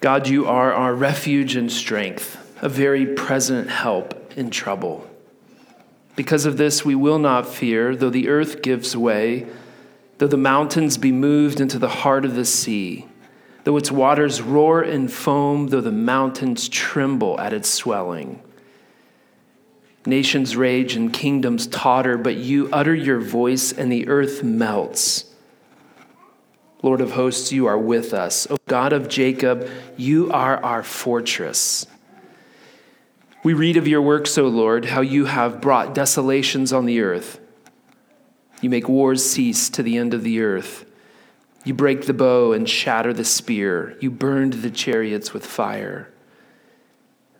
God, you are our refuge and strength, a very present help in trouble. Because of this, we will not fear, though the earth gives way, though the mountains be moved into the heart of the sea, though its waters roar and foam, though the mountains tremble at its swelling. Nations rage and kingdoms totter, but you utter your voice and the earth melts. Lord of hosts, you are with us. O God of Jacob, you are our fortress. We read of your works, O Lord, how you have brought desolations on the earth. You make wars cease to the end of the earth. You break the bow and shatter the spear. You burned the chariots with fire.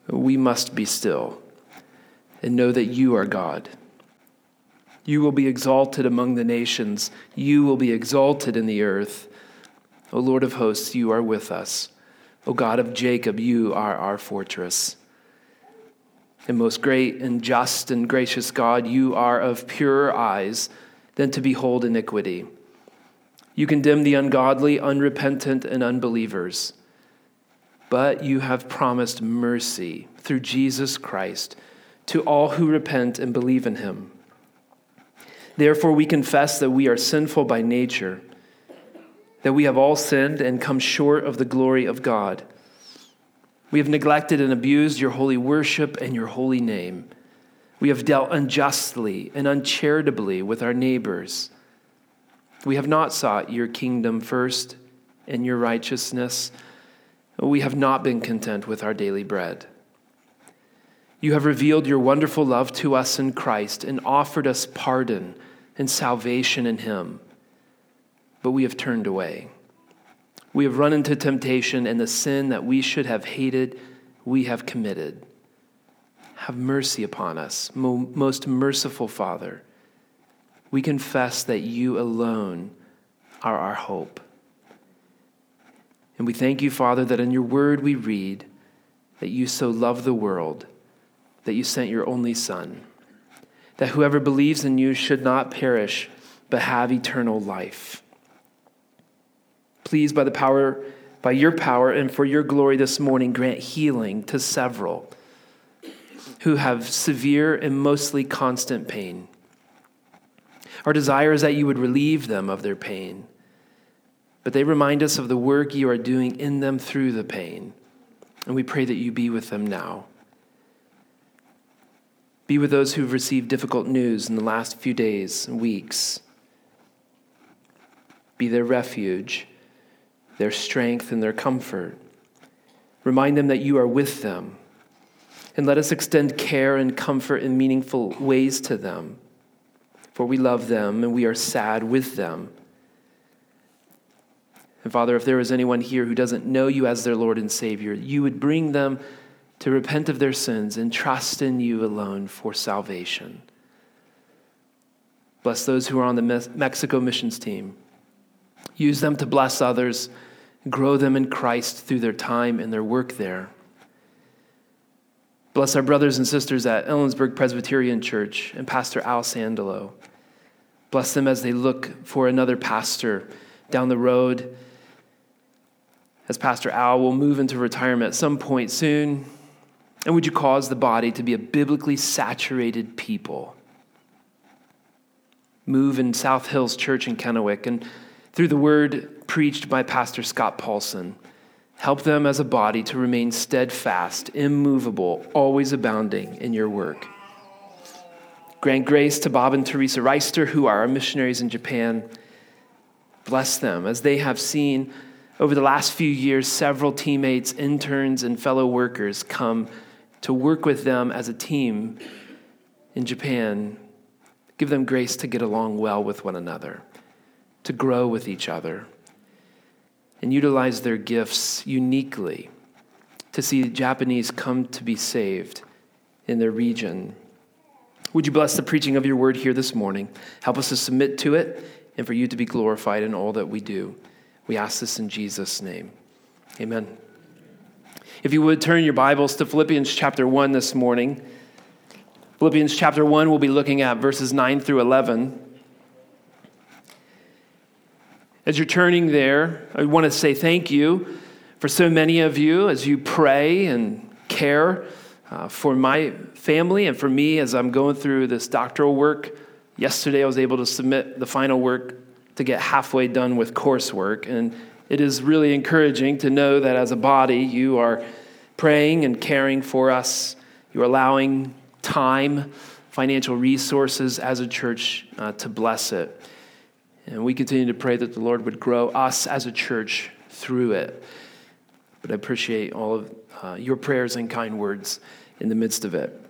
We must be still and know that you are God. You will be exalted among the nations. You will be exalted in the earth. O Lord of hosts, you are with us. O God of Jacob, you are our fortress. And most great and just and gracious God, you are of purer eyes than to behold iniquity. You condemn the ungodly, unrepentant, and unbelievers. But you have promised mercy through Jesus Christ to all who repent and believe in him. Therefore, we confess that we are sinful by nature, that we have all sinned and come short of the glory of God. We have neglected and abused your holy worship and your holy name. We have dealt unjustly and uncharitably with our neighbors. We have not sought your kingdom first and your righteousness. We have not been content with our daily bread. You have revealed your wonderful love to us in Christ and offered us pardon and salvation in Him. But we have turned away. We have run into temptation, and the sin that we should have hated, we have committed. Have mercy upon us, most merciful Father. We confess that you alone are our hope. And we thank you, Father, that in your word we read that you so love the world that you sent your only Son, that whoever believes in you should not perish, but have eternal life. Please, by the power, by your power and for your glory this morning, grant healing to several who have severe and mostly constant pain. Our desire is that you would relieve them of their pain, but they remind us of the work you are doing in them through the pain. And we pray that you be with them now. Be with those who've received difficult news in the last few days and weeks. Be their refuge, their strength, and their comfort. Remind them that you are with them. And let us extend care and comfort in meaningful ways to them. For we love them and we are sad with them. And Father, if there is anyone here who doesn't know you as their Lord and Savior, you would bring them to repent of their sins and trust in you alone for salvation. Bless those who are on the Mexico missions team. Use them to bless others, grow them in Christ through their time and their work there. Bless our brothers and sisters at Ellensburg Presbyterian Church and Pastor Al Sandalo. Bless them as they look for another pastor down the road. As Pastor Al will move into retirement at some point soon, and would you cause the body to be a biblically saturated people? Move in South Hills Church in Kennewick and through the word preached by Pastor Scott Paulson, help them as a body to remain steadfast, immovable, always abounding in your work. Grant grace to Bob and Teresa Reister, who are our missionaries in Japan. Bless them as they have seen over the last few years several teammates, interns, and fellow workers come to work with them as a team in Japan. Give them grace to get along well with one another, to grow with each other, and utilize their gifts uniquely to see the Japanese come to be saved in their region. Would you bless the preaching of your word here this morning? Help us to submit to it and for you to be glorified in all that we do. We ask this in Jesus' name. Amen. If you would turn your Bibles to Philippians chapter 1 this morning. Philippians chapter 1, we'll be looking at verses 9 through 11. As you're turning there, I want to say thank you For so many of you, as you pray and care uh, for my family and for me as I'm going through this doctoral work, yesterday I was able to submit the final work to get halfway done with coursework. And it is really encouraging to know that as a body, you are praying and caring for us. You're allowing time, financial resources as a church uh, to bless it. And we continue to pray that the Lord would grow us as a church through it. But I appreciate all of uh, your prayers and kind words in the midst of it.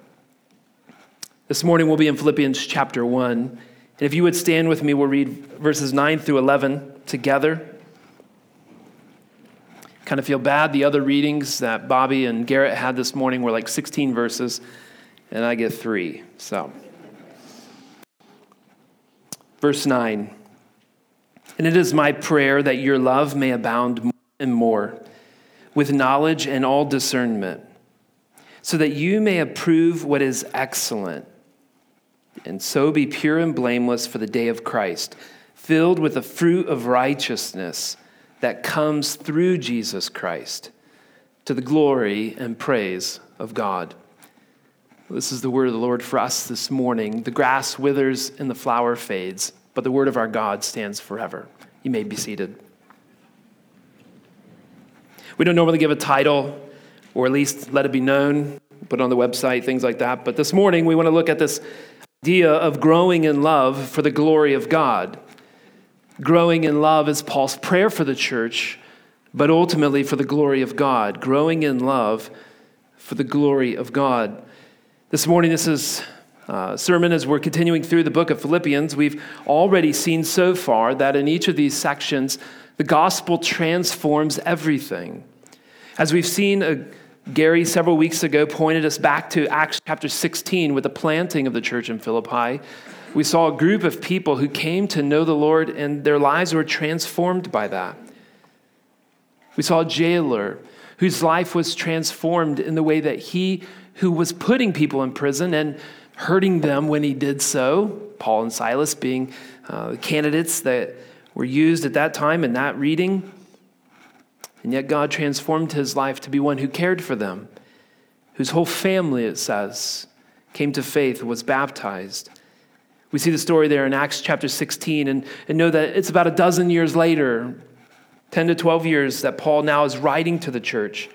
This morning we'll be in Philippians chapter 1. And if you would stand with me, we'll read verses 9 through 11 together. Kind of feel bad. The other readings that Bobby and Garrett had this morning were like 16 verses, and I get three. So, verse 9. And it is my prayer that your love may abound more and more with knowledge and all discernment, so that you may approve what is excellent, and so be pure and blameless for the day of Christ, filled with the fruit of righteousness that comes through Jesus Christ, to the glory and praise of God. This is the word of the Lord for us this morning. The grass withers and the flower fades but the word of our God stands forever. You may be seated. We don't normally give a title, or at least let it be known, put it on the website, things like that. But this morning, we want to look at this idea of growing in love for the glory of God. Growing in love is Paul's prayer for the church, but ultimately for the glory of God. Growing in love for the glory of God. This morning, this is uh, sermon as we're continuing through the book of Philippians, we've already seen so far that in each of these sections, the gospel transforms everything. As we've seen, uh, Gary several weeks ago pointed us back to Acts chapter 16 with the planting of the church in Philippi. We saw a group of people who came to know the Lord and their lives were transformed by that. We saw a jailer whose life was transformed in the way that he, who was putting people in prison and hurting them when he did so. Paul and Silas being uh, candidates that were used at that time in that reading. And yet God transformed his life to be one who cared for them, whose whole family, it says, came to faith, was baptized. We see the story there in Acts chapter 16 and, and know that it's about a dozen years later, 10 to 12 years, that Paul now is writing to the church.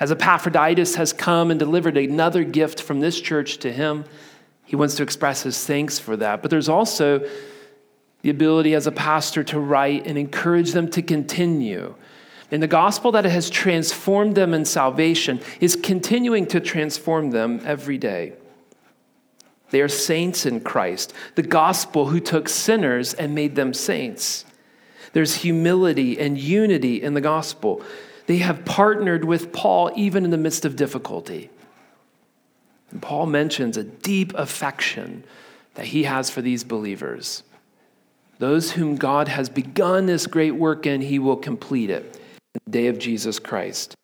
As Epaphroditus has come and delivered another gift from this church to him, he wants to express his thanks for that. But there's also the ability as a pastor to write and encourage them to continue. And the gospel that has transformed them in salvation is continuing to transform them every day. They are saints in Christ, the gospel who took sinners and made them saints. There's humility and unity in the gospel. They have partnered with Paul even in the midst of difficulty. And Paul mentions a deep affection that he has for these believers. Those whom God has begun this great work in, he will complete it in the day of Jesus Christ.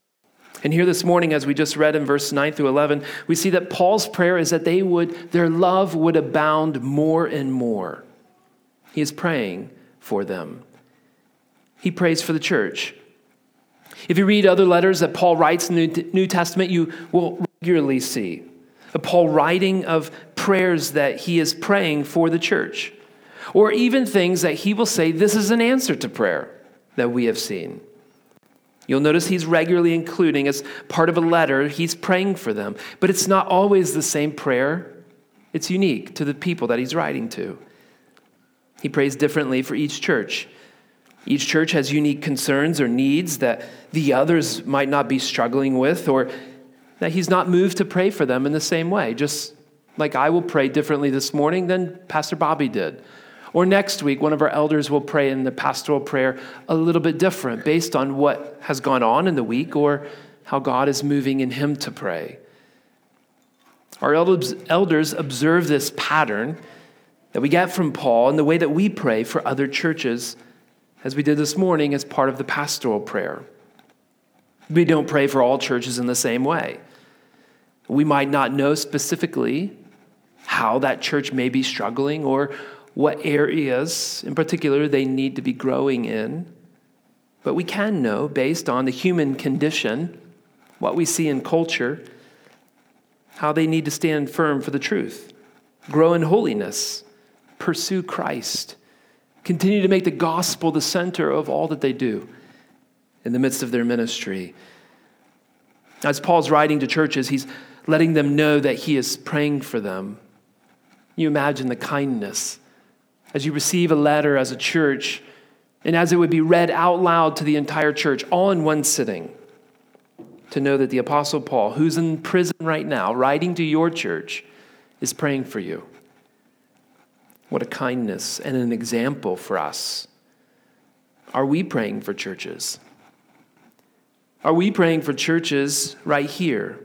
And here this morning, as we just read in verse 9 through 11, we see that Paul's prayer is that they would, their love would abound more and more. He is praying for them. He prays for the church. If you read other letters that Paul writes in the New Testament, you will regularly see Paul writing of prayers that he is praying for the church, or even things that he will say, This is an answer to prayer that we have seen. You'll notice he's regularly including as part of a letter, he's praying for them. But it's not always the same prayer, it's unique to the people that he's writing to. He prays differently for each church. Each church has unique concerns or needs that the others might not be struggling with, or that he's not moved to pray for them in the same way, just like I will pray differently this morning than Pastor Bobby did. Or next week, one of our elders will pray in the pastoral prayer a little bit different based on what has gone on in the week or how God is moving in him to pray. Our elders observe this pattern that we get from Paul in the way that we pray for other churches, as we did this morning as part of the pastoral prayer. We don't pray for all churches in the same way. We might not know specifically how that church may be struggling or what areas in particular they need to be growing in. But we can know, based on the human condition, what we see in culture, how they need to stand firm for the truth, grow in holiness, pursue Christ, continue to make the gospel the center of all that they do in the midst of their ministry. As Paul's writing to churches, he's letting them know that he is praying for them. You imagine the kindness as you receive a letter as a church and as it would be read out loud to the entire church, all in one sitting, to know that the Apostle Paul, who's in prison right now, writing to your church, is praying for you. What a kindness and an example for us. Are we praying for churches? Are we praying for churches right here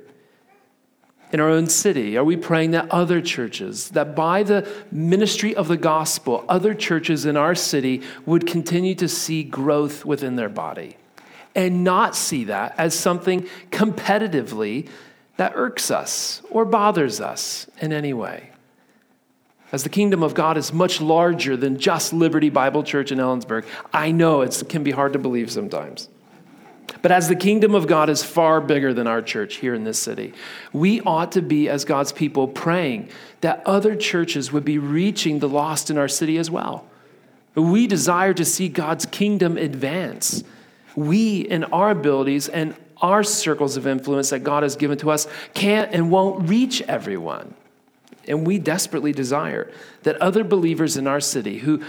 in our own city? Are we praying that other churches, that by the ministry of the gospel, other churches in our city would continue to see growth within their body and not see that as something competitively that irks us or bothers us in any way? As the kingdom of God is much larger than just Liberty Bible Church in Ellensburg, I know it can be hard to believe sometimes. But as the kingdom of God is far bigger than our church here in this city, we ought to be, as God's people, praying that other churches would be reaching the lost in our city as well. We desire to see God's kingdom advance. We, in our abilities and our circles of influence that God has given to us, can't and won't reach everyone. And we desperately desire that other believers in our city who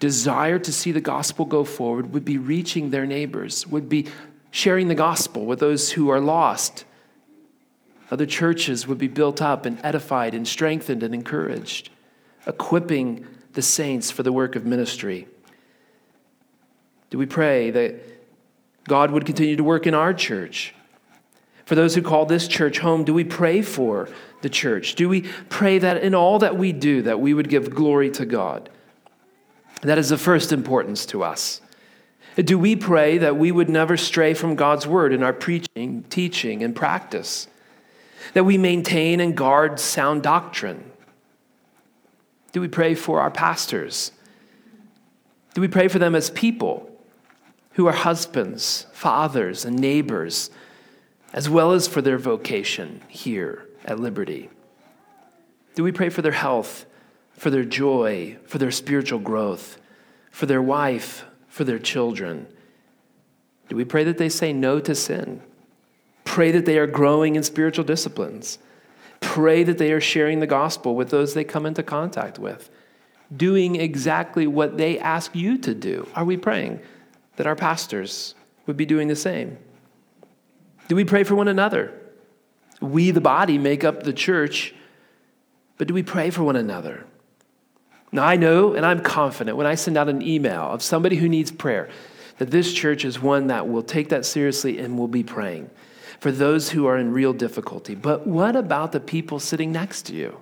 desire to see the gospel go forward would be reaching their neighbors, would be sharing the gospel with those who are lost. Other churches would be built up and edified and strengthened and encouraged, equipping the saints for the work of ministry. Do we pray that God would continue to work in our church? For those who call this church home, do we pray for the church? Do we pray that in all that we do that we would give glory to God? That is the first importance to us. Do we pray that we would never stray from God's word in our preaching, teaching, and practice? That we maintain and guard sound doctrine? Do we pray for our pastors? Do we pray for them as people who are husbands, fathers, and neighbors, as well as for their vocation here at Liberty? Do we pray for their health, for their joy, for their spiritual growth, for their wife, for their children? Do we pray that they say no to sin? Pray that they are growing in spiritual disciplines. Pray that they are sharing the gospel with those they come into contact with, doing exactly what they ask you to do. Are we praying that our pastors would be doing the same? Do we pray for one another? We, the body, make up the church, but do we pray for one another? Now, I know and I'm confident when I send out an email of somebody who needs prayer that this church is one that will take that seriously and will be praying for those who are in real difficulty. But what about the people sitting next to you?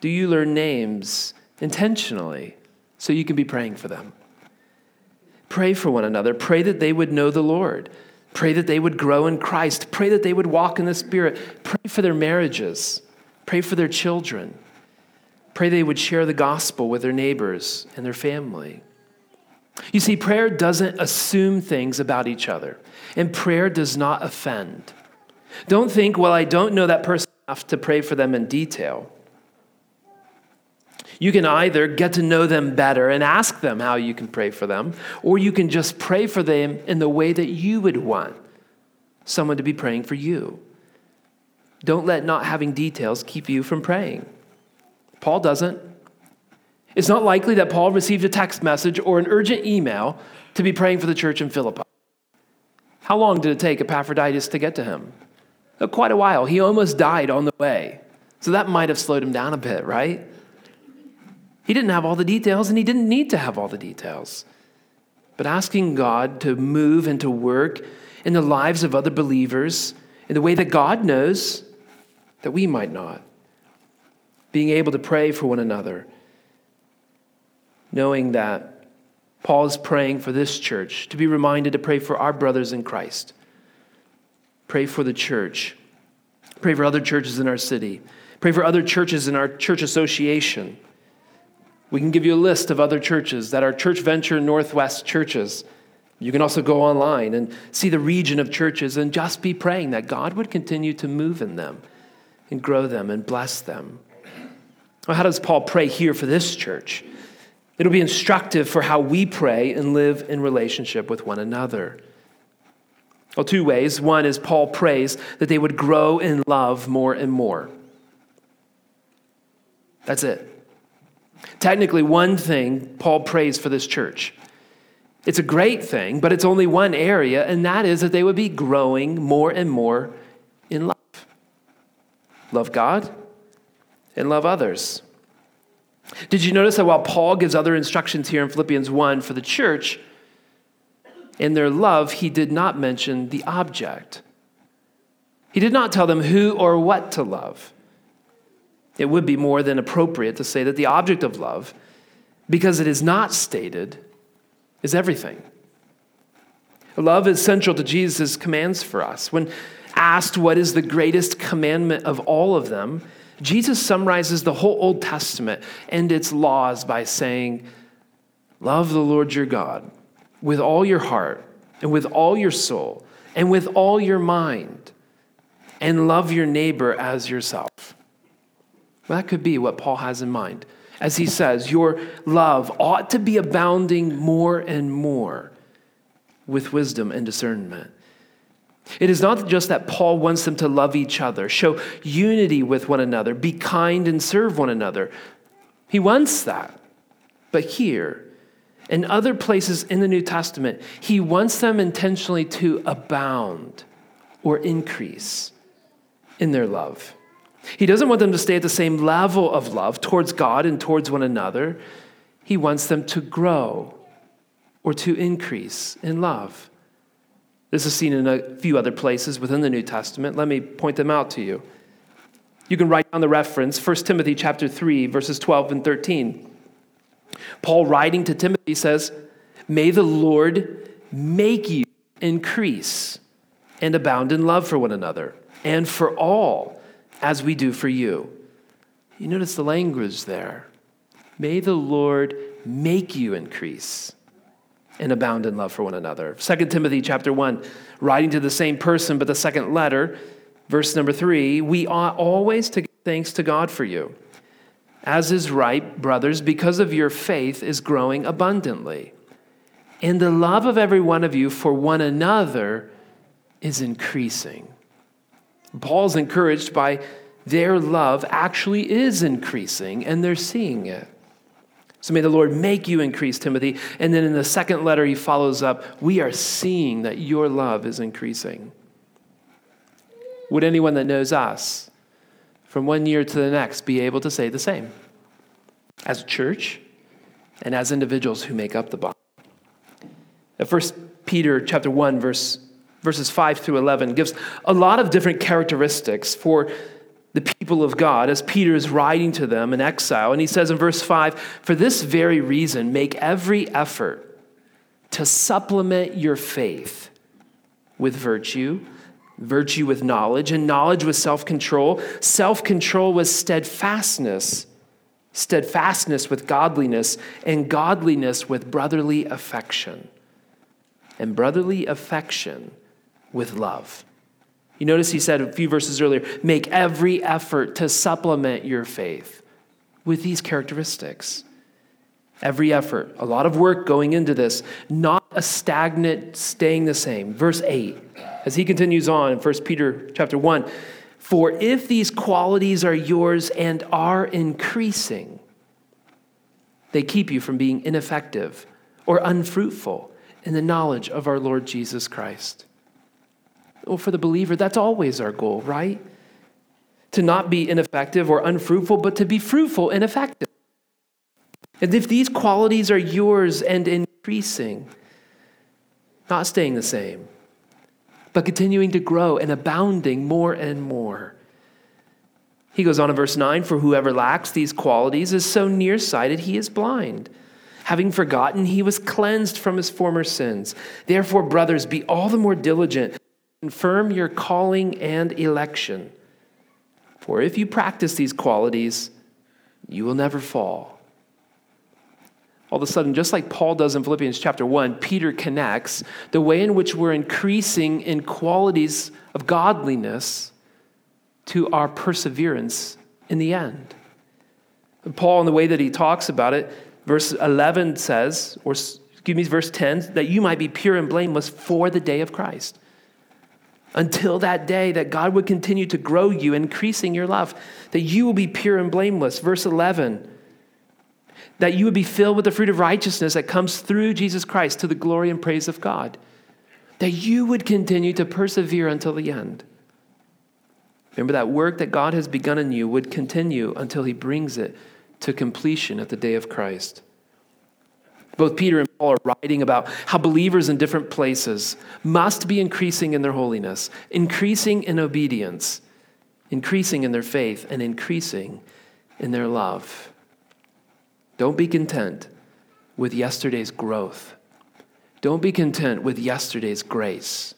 Do you learn names intentionally so you can be praying for them? Pray for one another. Pray that they would know the Lord. Pray that they would grow in Christ. Pray that they would walk in the Spirit. Pray for their marriages. Pray for their children. Pray they would share the gospel with their neighbors and their family. You see, prayer doesn't assume things about each other, and prayer does not offend. Don't think, well, I don't know that person enough to pray for them in detail. You can either get to know them better and ask them how you can pray for them, or you can just pray for them in the way that you would want someone to be praying for you. Don't let not having details keep you from praying. Paul doesn't. It's not likely that Paul received a text message or an urgent email to be praying for the church in Philippi. How long did it take Epaphroditus to get to him? Uh, quite a while. He almost died on the way. So that might have slowed him down a bit, right? He didn't have all the details and he didn't need to have all the details. But asking God to move and to work in the lives of other believers in the way that God knows that we might not being able to pray for one another, knowing that Paul is praying for this church, to be reminded to pray for our brothers in Christ. Pray for the church. Pray for other churches in our city. Pray for other churches in our church association. We can give you a list of other churches that are Church Venture Northwest churches You can also go online and see the region of churches and just be praying that God would continue to move in them and grow them and bless them. Well, how does Paul pray here for this church? It'll be instructive for how we pray and live in relationship with one another. Well, two ways. One is Paul prays that they would grow in love more and more. That's it. Technically, one thing Paul prays for this church. It's a great thing, but it's only one area, and that is that they would be growing more and more in love. Love God and love others. Did you notice that while Paul gives other instructions here in Philippians 1 for the church, in their love, he did not mention the object. He did not tell them who or what to love. It would be more than appropriate to say that the object of love, because it is not stated, is everything. Love is central to Jesus' commands for us. When asked what is the greatest commandment of all of them, Jesus summarizes the whole Old Testament and its laws by saying, Love the Lord your God with all your heart and with all your soul and with all your mind, and love your neighbor as yourself. Well, that could be what Paul has in mind. As he says, your love ought to be abounding more and more with wisdom and discernment. It is not just that Paul wants them to love each other, show unity with one another, be kind and serve one another. He wants that. But here, in other places in the New Testament, he wants them intentionally to abound or increase in their love. He doesn't want them to stay at the same level of love towards God and towards one another. He wants them to grow or to increase in love. This is seen in a few other places within the New Testament. Let me point them out to you. You can write down the reference, 1 Timothy chapter 3, verses 12 and 13. Paul writing to Timothy says, May the Lord make you increase and abound in love for one another and for all, as we do for you. You notice the language there. May the Lord make you increase and abound in love for one another. 2 Timothy chapter 1, writing to the same person, but the second letter, verse number 3, we ought always to give thanks to God for you, as is right, brothers, because of your faith is growing abundantly. And the love of every one of you for one another is increasing. Paul's encouraged by their love actually is increasing, and they're seeing it. So may the Lord make you increase, Timothy. And then in the second letter, he follows up We are seeing that your love is increasing. Would anyone that knows us from one year to the next be able to say the same? As a church and as individuals who make up the body. At First Peter chapter 1, verse, verses 5 through 11 gives a lot of different characteristics for the people of God as Peter is writing to them in exile. And he says in verse 5 For this very reason, make every effort to supplement your faith with virtue, virtue with knowledge, and knowledge with self control, self control with steadfastness, steadfastness with godliness, and godliness with brotherly affection, and brotherly affection with love. You notice he said a few verses earlier make every effort to supplement your faith with these characteristics. Every effort, a lot of work going into this, not a stagnant staying the same. Verse 8, as he continues on in 1 Peter chapter 1, for if these qualities are yours and are increasing, they keep you from being ineffective or unfruitful in the knowledge of our Lord Jesus Christ. Well, for the believer, that's always our goal, right? To not be ineffective or unfruitful, but to be fruitful and effective. And if these qualities are yours and increasing, not staying the same, but continuing to grow and abounding more and more. He goes on in verse 9 For whoever lacks these qualities is so nearsighted he is blind. Having forgotten, he was cleansed from his former sins. Therefore, brothers, be all the more diligent Confirm your calling and election. For if you practice these qualities, you will never fall. all of a sudden, just like Paul does in Philippians chapter 1, Peter connects the way in which we're increasing in qualities of godliness to our perseverance in the end. Paul, in the way that he talks about it, verse 11 says, or excuse me, verse 10, that you might be pure and blameless for the day of Christ. Until that day, that God would continue to grow you, increasing your love, that you will be pure and blameless. Verse 11, that you would be filled with the fruit of righteousness that comes through Jesus Christ to the glory and praise of God. That you would continue to persevere until the end. Remember that work that God has begun in you would continue until he brings it to completion at the day of Christ. Both Peter and Paul are writing about how believers in different places must be increasing in their holiness, increasing in obedience, increasing in their faith, and increasing in their love. Don't be content with yesterday's growth. Don't be content with yesterday's grace,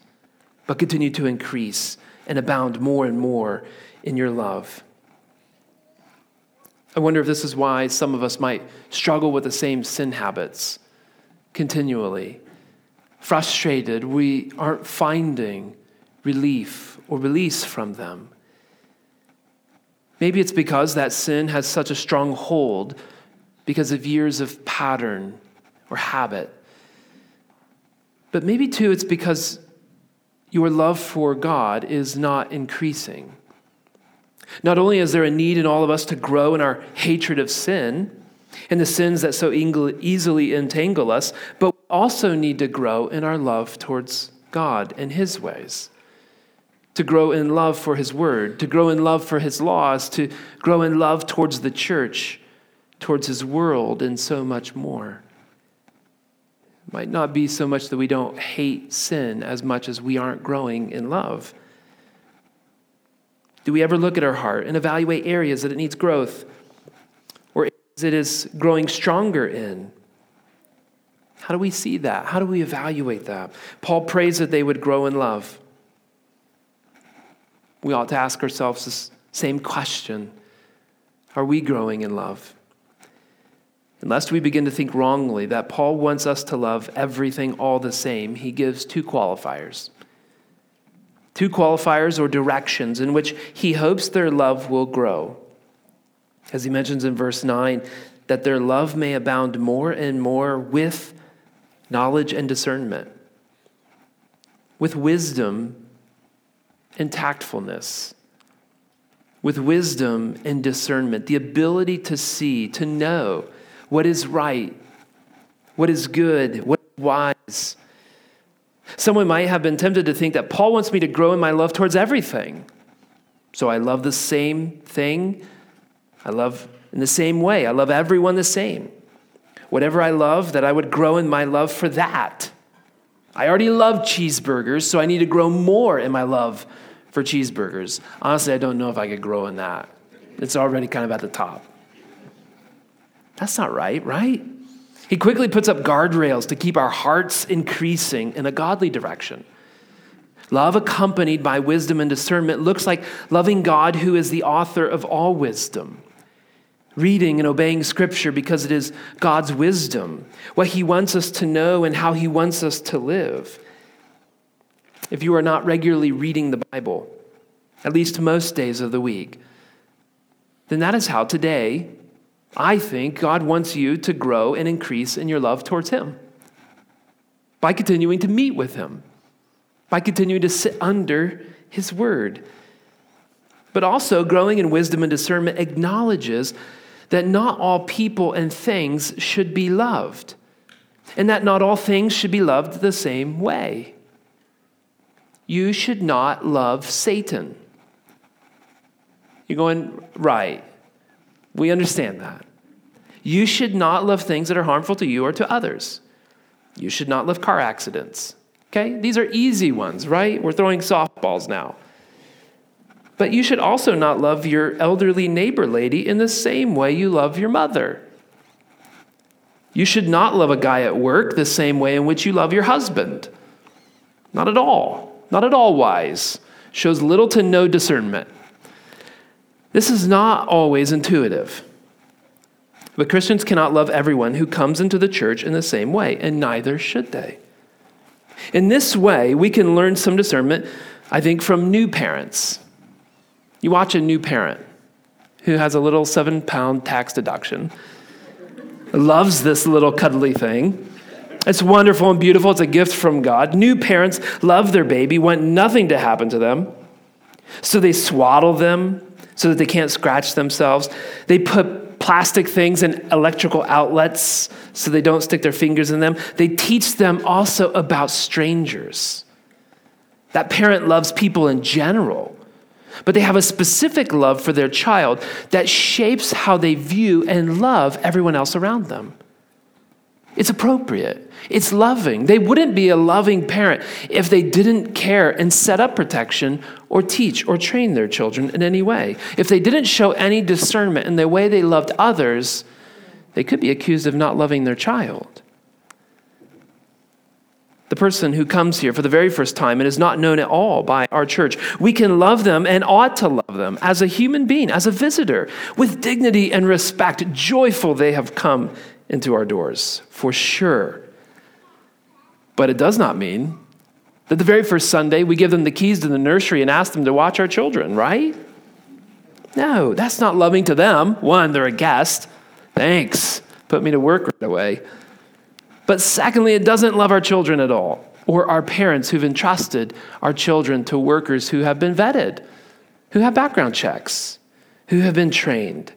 but continue to increase and abound more and more in your love. I wonder if this is why some of us might struggle with the same sin habits continually. Frustrated, we aren't finding relief or release from them. Maybe it's because that sin has such a strong hold because of years of pattern or habit. But maybe too, it's because your love for God is not increasing. Not only is there a need in all of us to grow in our hatred of sin and the sins that so easily entangle us, but we also need to grow in our love towards God and His ways. To grow in love for His Word, to grow in love for His laws, to grow in love towards the church, towards His world, and so much more. It might not be so much that we don't hate sin as much as we aren't growing in love. Do we ever look at our heart and evaluate areas that it needs growth or areas it is growing stronger in? How do we see that? How do we evaluate that? Paul prays that they would grow in love. We ought to ask ourselves this same question Are we growing in love? Unless we begin to think wrongly that Paul wants us to love everything all the same, he gives two qualifiers two qualifiers or directions in which he hopes their love will grow. As he mentions in verse 9, that their love may abound more and more with knowledge and discernment, with wisdom and tactfulness, with wisdom and discernment, the ability to see, to know what is right, what is good, what is wise Someone might have been tempted to think that Paul wants me to grow in my love towards everything. So I love the same thing. I love in the same way. I love everyone the same. Whatever I love, that I would grow in my love for that. I already love cheeseburgers, so I need to grow more in my love for cheeseburgers. Honestly, I don't know if I could grow in that. It's already kind of at the top. That's not right, right? He quickly puts up guardrails to keep our hearts increasing in a godly direction. Love accompanied by wisdom and discernment looks like loving God, who is the author of all wisdom. Reading and obeying Scripture because it is God's wisdom, what He wants us to know and how He wants us to live. If you are not regularly reading the Bible, at least most days of the week, then that is how today I think God wants you to grow and increase in your love towards Him by continuing to meet with Him, by continuing to sit under His Word. But also, growing in wisdom and discernment acknowledges that not all people and things should be loved, and that not all things should be loved the same way. You should not love Satan. You're going, right. We understand that. You should not love things that are harmful to you or to others. You should not love car accidents. Okay? These are easy ones, right? We're throwing softballs now. But you should also not love your elderly neighbor lady in the same way you love your mother. You should not love a guy at work the same way in which you love your husband. Not at all. Not at all wise. Shows little to no discernment. This is not always intuitive. But Christians cannot love everyone who comes into the church in the same way, and neither should they. In this way, we can learn some discernment, I think, from new parents. You watch a new parent who has a little seven pound tax deduction, loves this little cuddly thing. It's wonderful and beautiful. It's a gift from God. New parents love their baby, want nothing to happen to them. So they swaddle them so that they can't scratch themselves. They put plastic things and electrical outlets so they don't stick their fingers in them. They teach them also about strangers. That parent loves people in general, but they have a specific love for their child that shapes how they view and love everyone else around them. It's appropriate. It's loving. They wouldn't be a loving parent if they didn't care and set up protection or teach or train their children in any way. If they didn't show any discernment in the way they loved others, they could be accused of not loving their child. The person who comes here for the very first time and is not known at all by our church, we can love them and ought to love them as a human being, as a visitor, with dignity and respect, joyful they have come into our doors, for sure. But it does not mean that the very first Sunday we give them the keys to the nursery and ask them to watch our children, right? No, that's not loving to them. One, they're a guest. Thanks. Put me to work right away. But secondly, it doesn't love our children at all, or our parents who've entrusted our children to workers who have been vetted, who have background checks, who have been trained.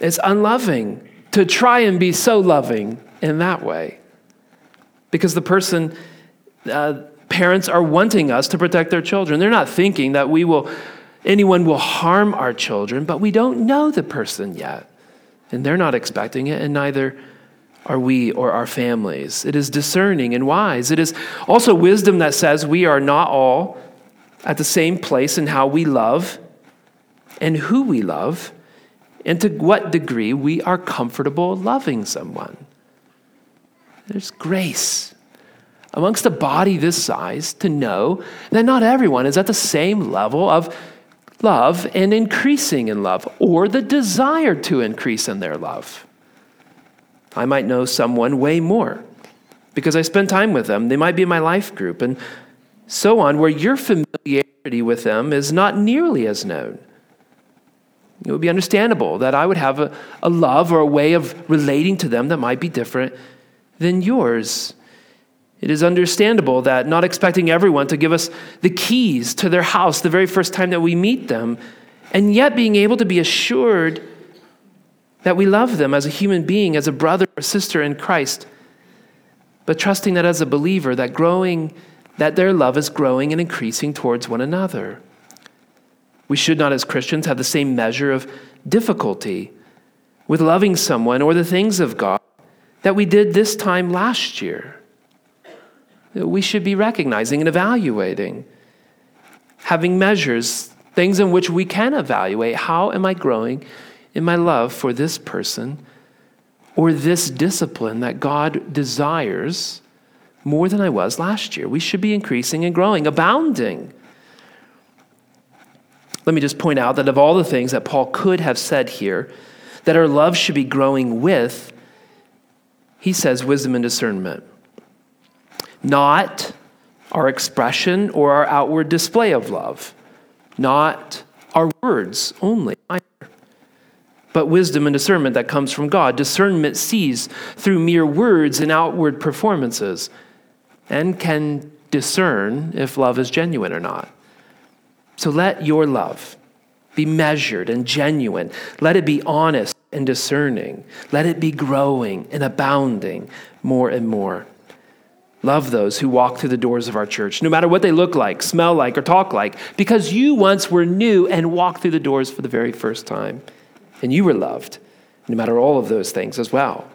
It's unloving to try and be so loving in that way. Because the person, uh, parents are wanting us to protect their children. They're not thinking that we will, anyone will harm our children, but we don't know the person yet. And they're not expecting it, and neither are we or our families. It is discerning and wise. It is also wisdom that says we are not all at the same place in how we love and who we love and to what degree we are comfortable loving someone. There's grace amongst a body this size to know that not everyone is at the same level of love and increasing in love or the desire to increase in their love. I might know someone way more because I spend time with them. They might be in my life group and so on, where your familiarity with them is not nearly as known. It would be understandable that I would have a, a love or a way of relating to them that might be different than yours. It is understandable that not expecting everyone to give us the keys to their house the very first time that we meet them, and yet being able to be assured that we love them as a human being, as a brother or sister in Christ, but trusting that as a believer, that growing, that their love is growing and increasing towards one another. We should not, as Christians, have the same measure of difficulty with loving someone or the things of God that we did this time last year. We should be recognizing and evaluating, having measures, things in which we can evaluate how am I growing in my love for this person or this discipline that God desires more than I was last year. We should be increasing and growing, abounding let me just point out that of all the things that Paul could have said here, that our love should be growing with, he says wisdom and discernment. Not our expression or our outward display of love, not our words only either, but wisdom and discernment that comes from God. Discernment sees through mere words and outward performances and can discern if love is genuine or not. So let your love be measured and genuine. Let it be honest and discerning. Let it be growing and abounding more and more. Love those who walk through the doors of our church, no matter what they look like, smell like, or talk like, because you once were new and walked through the doors for the very first time. And you were loved, no matter all of those things as well.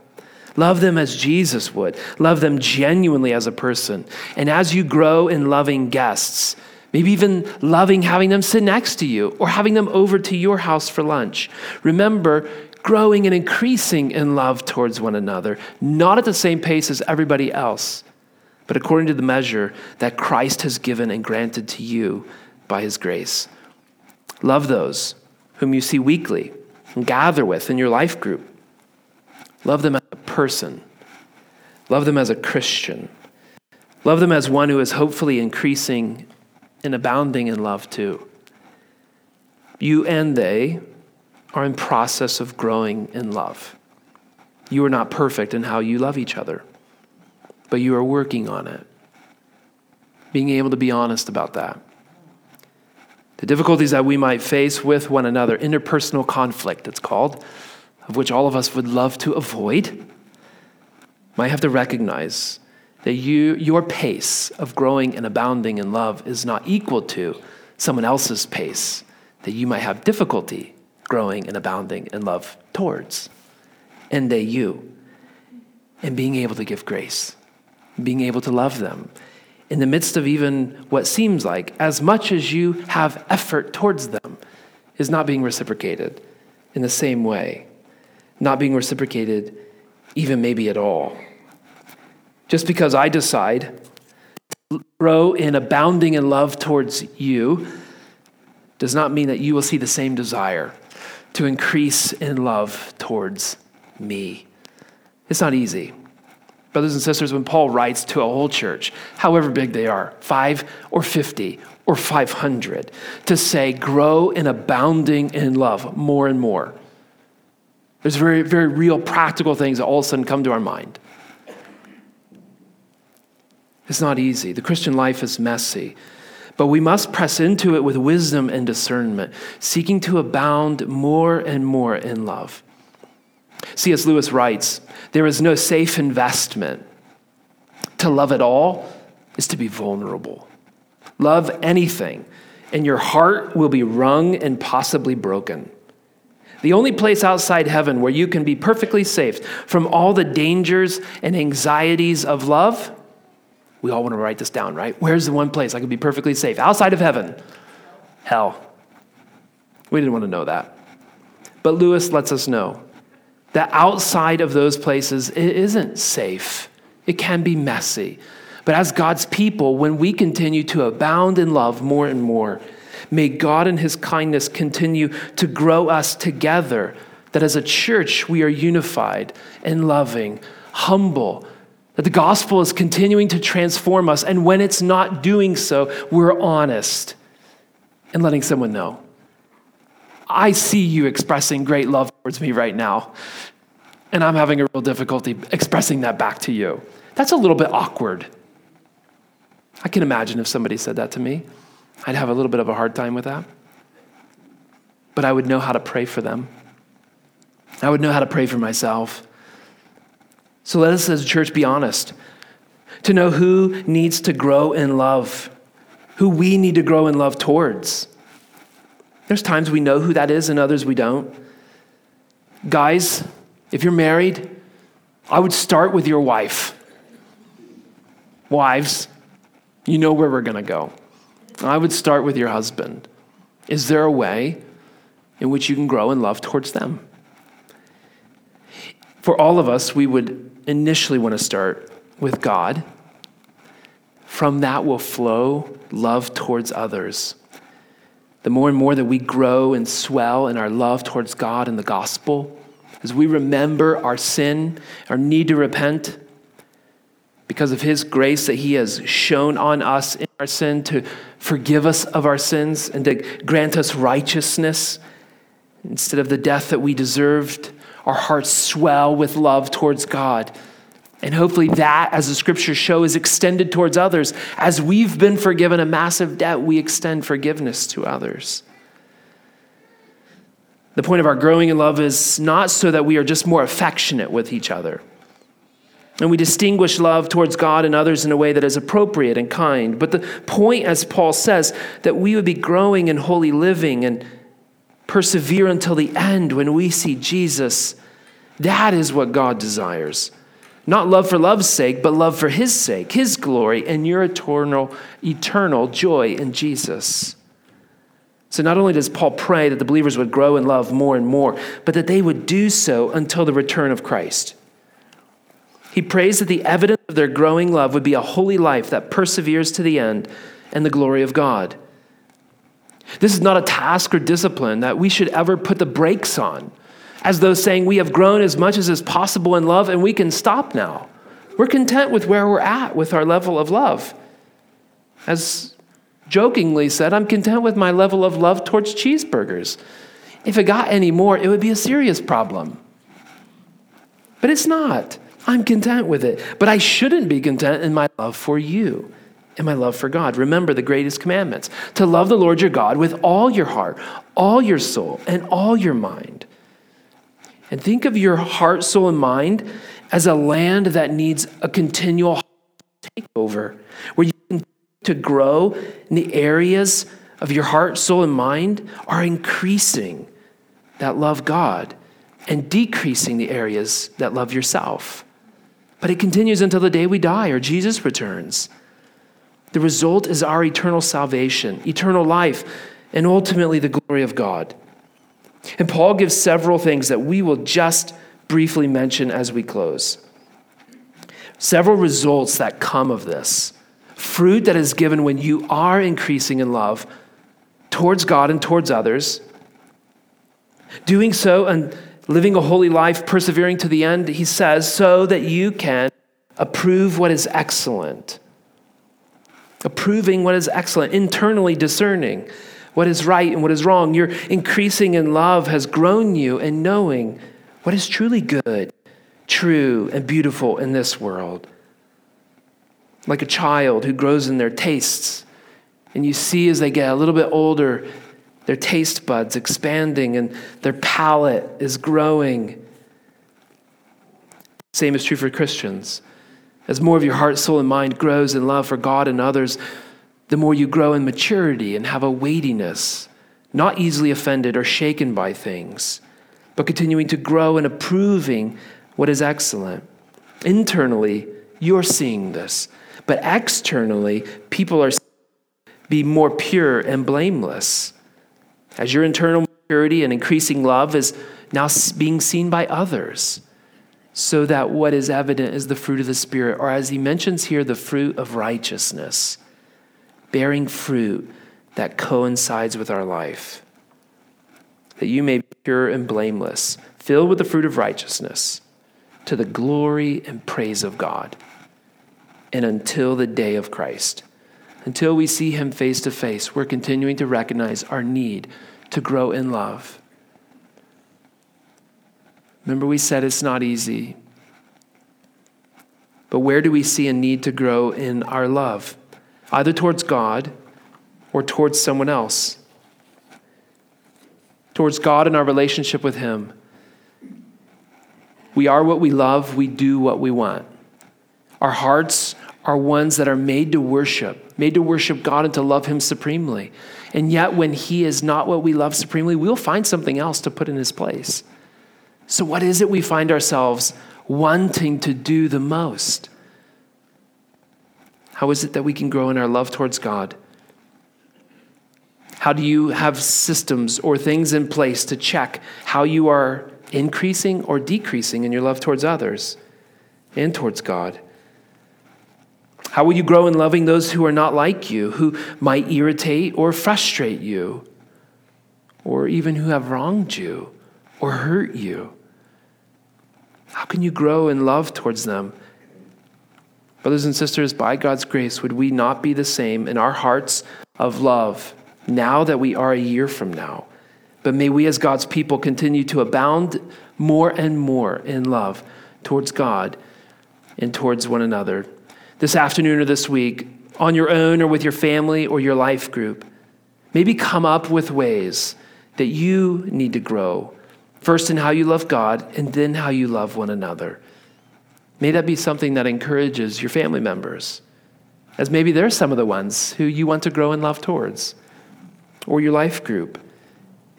Love them as Jesus would. Love them genuinely as a person. And as you grow in loving guests, Maybe even loving having them sit next to you or having them over to your house for lunch. Remember, growing and increasing in love towards one another, not at the same pace as everybody else, but according to the measure that Christ has given and granted to you by his grace. Love those whom you see weekly and gather with in your life group. Love them as a person. Love them as a Christian. Love them as one who is hopefully increasing and abounding in love too. You and they are in process of growing in love. You are not perfect in how you love each other, but you are working on it. Being able to be honest about that. The difficulties that we might face with one another, interpersonal conflict, it's called, of which all of us would love to avoid, might have to recognize that you, your pace of growing and abounding in love is not equal to someone else's pace that you might have difficulty growing and abounding in love towards. And they, you. And being able to give grace, being able to love them in the midst of even what seems like, as much as you have effort towards them, is not being reciprocated in the same way, not being reciprocated even maybe at all. Just because I decide to grow in abounding in love towards you does not mean that you will see the same desire to increase in love towards me. It's not easy. Brothers and sisters, when Paul writes to a whole church, however big they are, five or 50 or 500, to say, grow in abounding in love more and more, there's very, very real practical things that all of a sudden come to our mind. It's not easy. The Christian life is messy. But we must press into it with wisdom and discernment, seeking to abound more and more in love. C.S. Lewis writes There is no safe investment. To love at all is to be vulnerable. Love anything, and your heart will be wrung and possibly broken. The only place outside heaven where you can be perfectly safe from all the dangers and anxieties of love we all want to write this down, right? Where's the one place I could be perfectly safe? Outside of heaven. Hell. We didn't want to know that. But Lewis lets us know that outside of those places, it isn't safe. It can be messy. But as God's people, when we continue to abound in love more and more, may God in His kindness continue to grow us together, that as a church we are unified and loving, humble, that the gospel is continuing to transform us, and when it's not doing so, we're honest and letting someone know. I see you expressing great love towards me right now, and I'm having a real difficulty expressing that back to you. That's a little bit awkward. I can imagine if somebody said that to me, I'd have a little bit of a hard time with that. But I would know how to pray for them. I would know how to pray for myself. So let us as a church be honest to know who needs to grow in love, who we need to grow in love towards. There's times we know who that is and others we don't. Guys, if you're married, I would start with your wife. Wives, you know where we're going to go. I would start with your husband. Is there a way in which you can grow in love towards them? For all of us, we would initially want to start with God. From that will flow love towards others. The more and more that we grow and swell in our love towards God and the gospel, as we remember our sin, our need to repent, because of His grace that He has shown on us in our sin to forgive us of our sins and to grant us righteousness instead of the death that we deserved our hearts swell with love towards God. And hopefully, that, as the scriptures show, is extended towards others. As we've been forgiven a massive debt, we extend forgiveness to others. The point of our growing in love is not so that we are just more affectionate with each other. And we distinguish love towards God and others in a way that is appropriate and kind. But the point, as Paul says, that we would be growing in holy living and persevere until the end when we see Jesus. That is what God desires. Not love for love's sake, but love for his sake, his glory, and your eternal, eternal joy in Jesus. So not only does Paul pray that the believers would grow in love more and more, but that they would do so until the return of Christ. He prays that the evidence of their growing love would be a holy life that perseveres to the end and the glory of God. This is not a task or discipline that we should ever put the brakes on as though saying, We have grown as much as is possible in love and we can stop now. We're content with where we're at with our level of love. As jokingly said, I'm content with my level of love towards cheeseburgers. If it got any more, it would be a serious problem. But it's not. I'm content with it. But I shouldn't be content in my love for you and my love for God. Remember the greatest commandments to love the Lord your God with all your heart, all your soul, and all your mind. And think of your heart, soul, and mind as a land that needs a continual takeover, where you can to grow in the areas of your heart, soul, and mind are increasing that love God and decreasing the areas that love yourself. But it continues until the day we die or Jesus returns. The result is our eternal salvation, eternal life, and ultimately the glory of God. And Paul gives several things that we will just briefly mention as we close. Several results that come of this. Fruit that is given when you are increasing in love towards God and towards others. Doing so and living a holy life, persevering to the end, he says, so that you can approve what is excellent approving what is excellent, internally discerning what is right and what is wrong. Your increasing in love has grown you in knowing what is truly good, true, and beautiful in this world. Like a child who grows in their tastes, and you see as they get a little bit older, their taste buds expanding and their palate is growing. Same is true for Christians. As more of your heart, soul, and mind grows in love for God and others, the more you grow in maturity and have a weightiness, not easily offended or shaken by things, but continuing to grow in approving what is excellent. Internally, you're seeing this, but externally, people are be more pure and blameless. As your internal maturity and increasing love is now being seen by others so that what is evident is the fruit of the Spirit, or as he mentions here, the fruit of righteousness, bearing fruit that coincides with our life, that you may be pure and blameless, filled with the fruit of righteousness, to the glory and praise of God, and until the day of Christ. Until we see him face to face, we're continuing to recognize our need to grow in love Remember, we said it's not easy. But where do we see a need to grow in our love? Either towards God or towards someone else. Towards God and our relationship with Him. We are what we love, we do what we want. Our hearts are ones that are made to worship, made to worship God and to love Him supremely. And yet, when He is not what we love supremely, we'll find something else to put in His place. So, what is it we find ourselves wanting to do the most? How is it that we can grow in our love towards God? How do you have systems or things in place to check how you are increasing or decreasing in your love towards others and towards God? How will you grow in loving those who are not like you, who might irritate or frustrate you, or even who have wronged you or hurt you? How can you grow in love towards them? Brothers and sisters, by God's grace, would we not be the same in our hearts of love now that we are a year from now? But may we, as God's people, continue to abound more and more in love towards God and towards one another. This afternoon or this week, on your own or with your family or your life group, maybe come up with ways that you need to grow First, in how you love God, and then how you love one another. May that be something that encourages your family members, as maybe they're some of the ones who you want to grow in love towards, or your life group,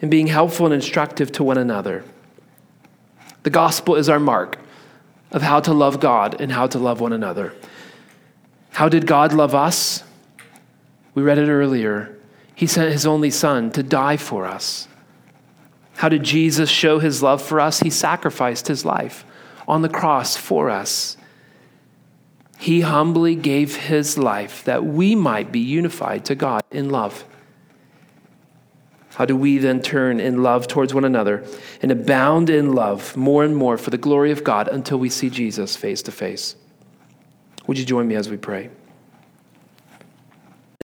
in being helpful and instructive to one another. The gospel is our mark of how to love God and how to love one another. How did God love us? We read it earlier. He sent his only Son to die for us. How did Jesus show his love for us? He sacrificed his life on the cross for us. He humbly gave his life that we might be unified to God in love. How do we then turn in love towards one another and abound in love more and more for the glory of God until we see Jesus face to face? Would you join me as we pray?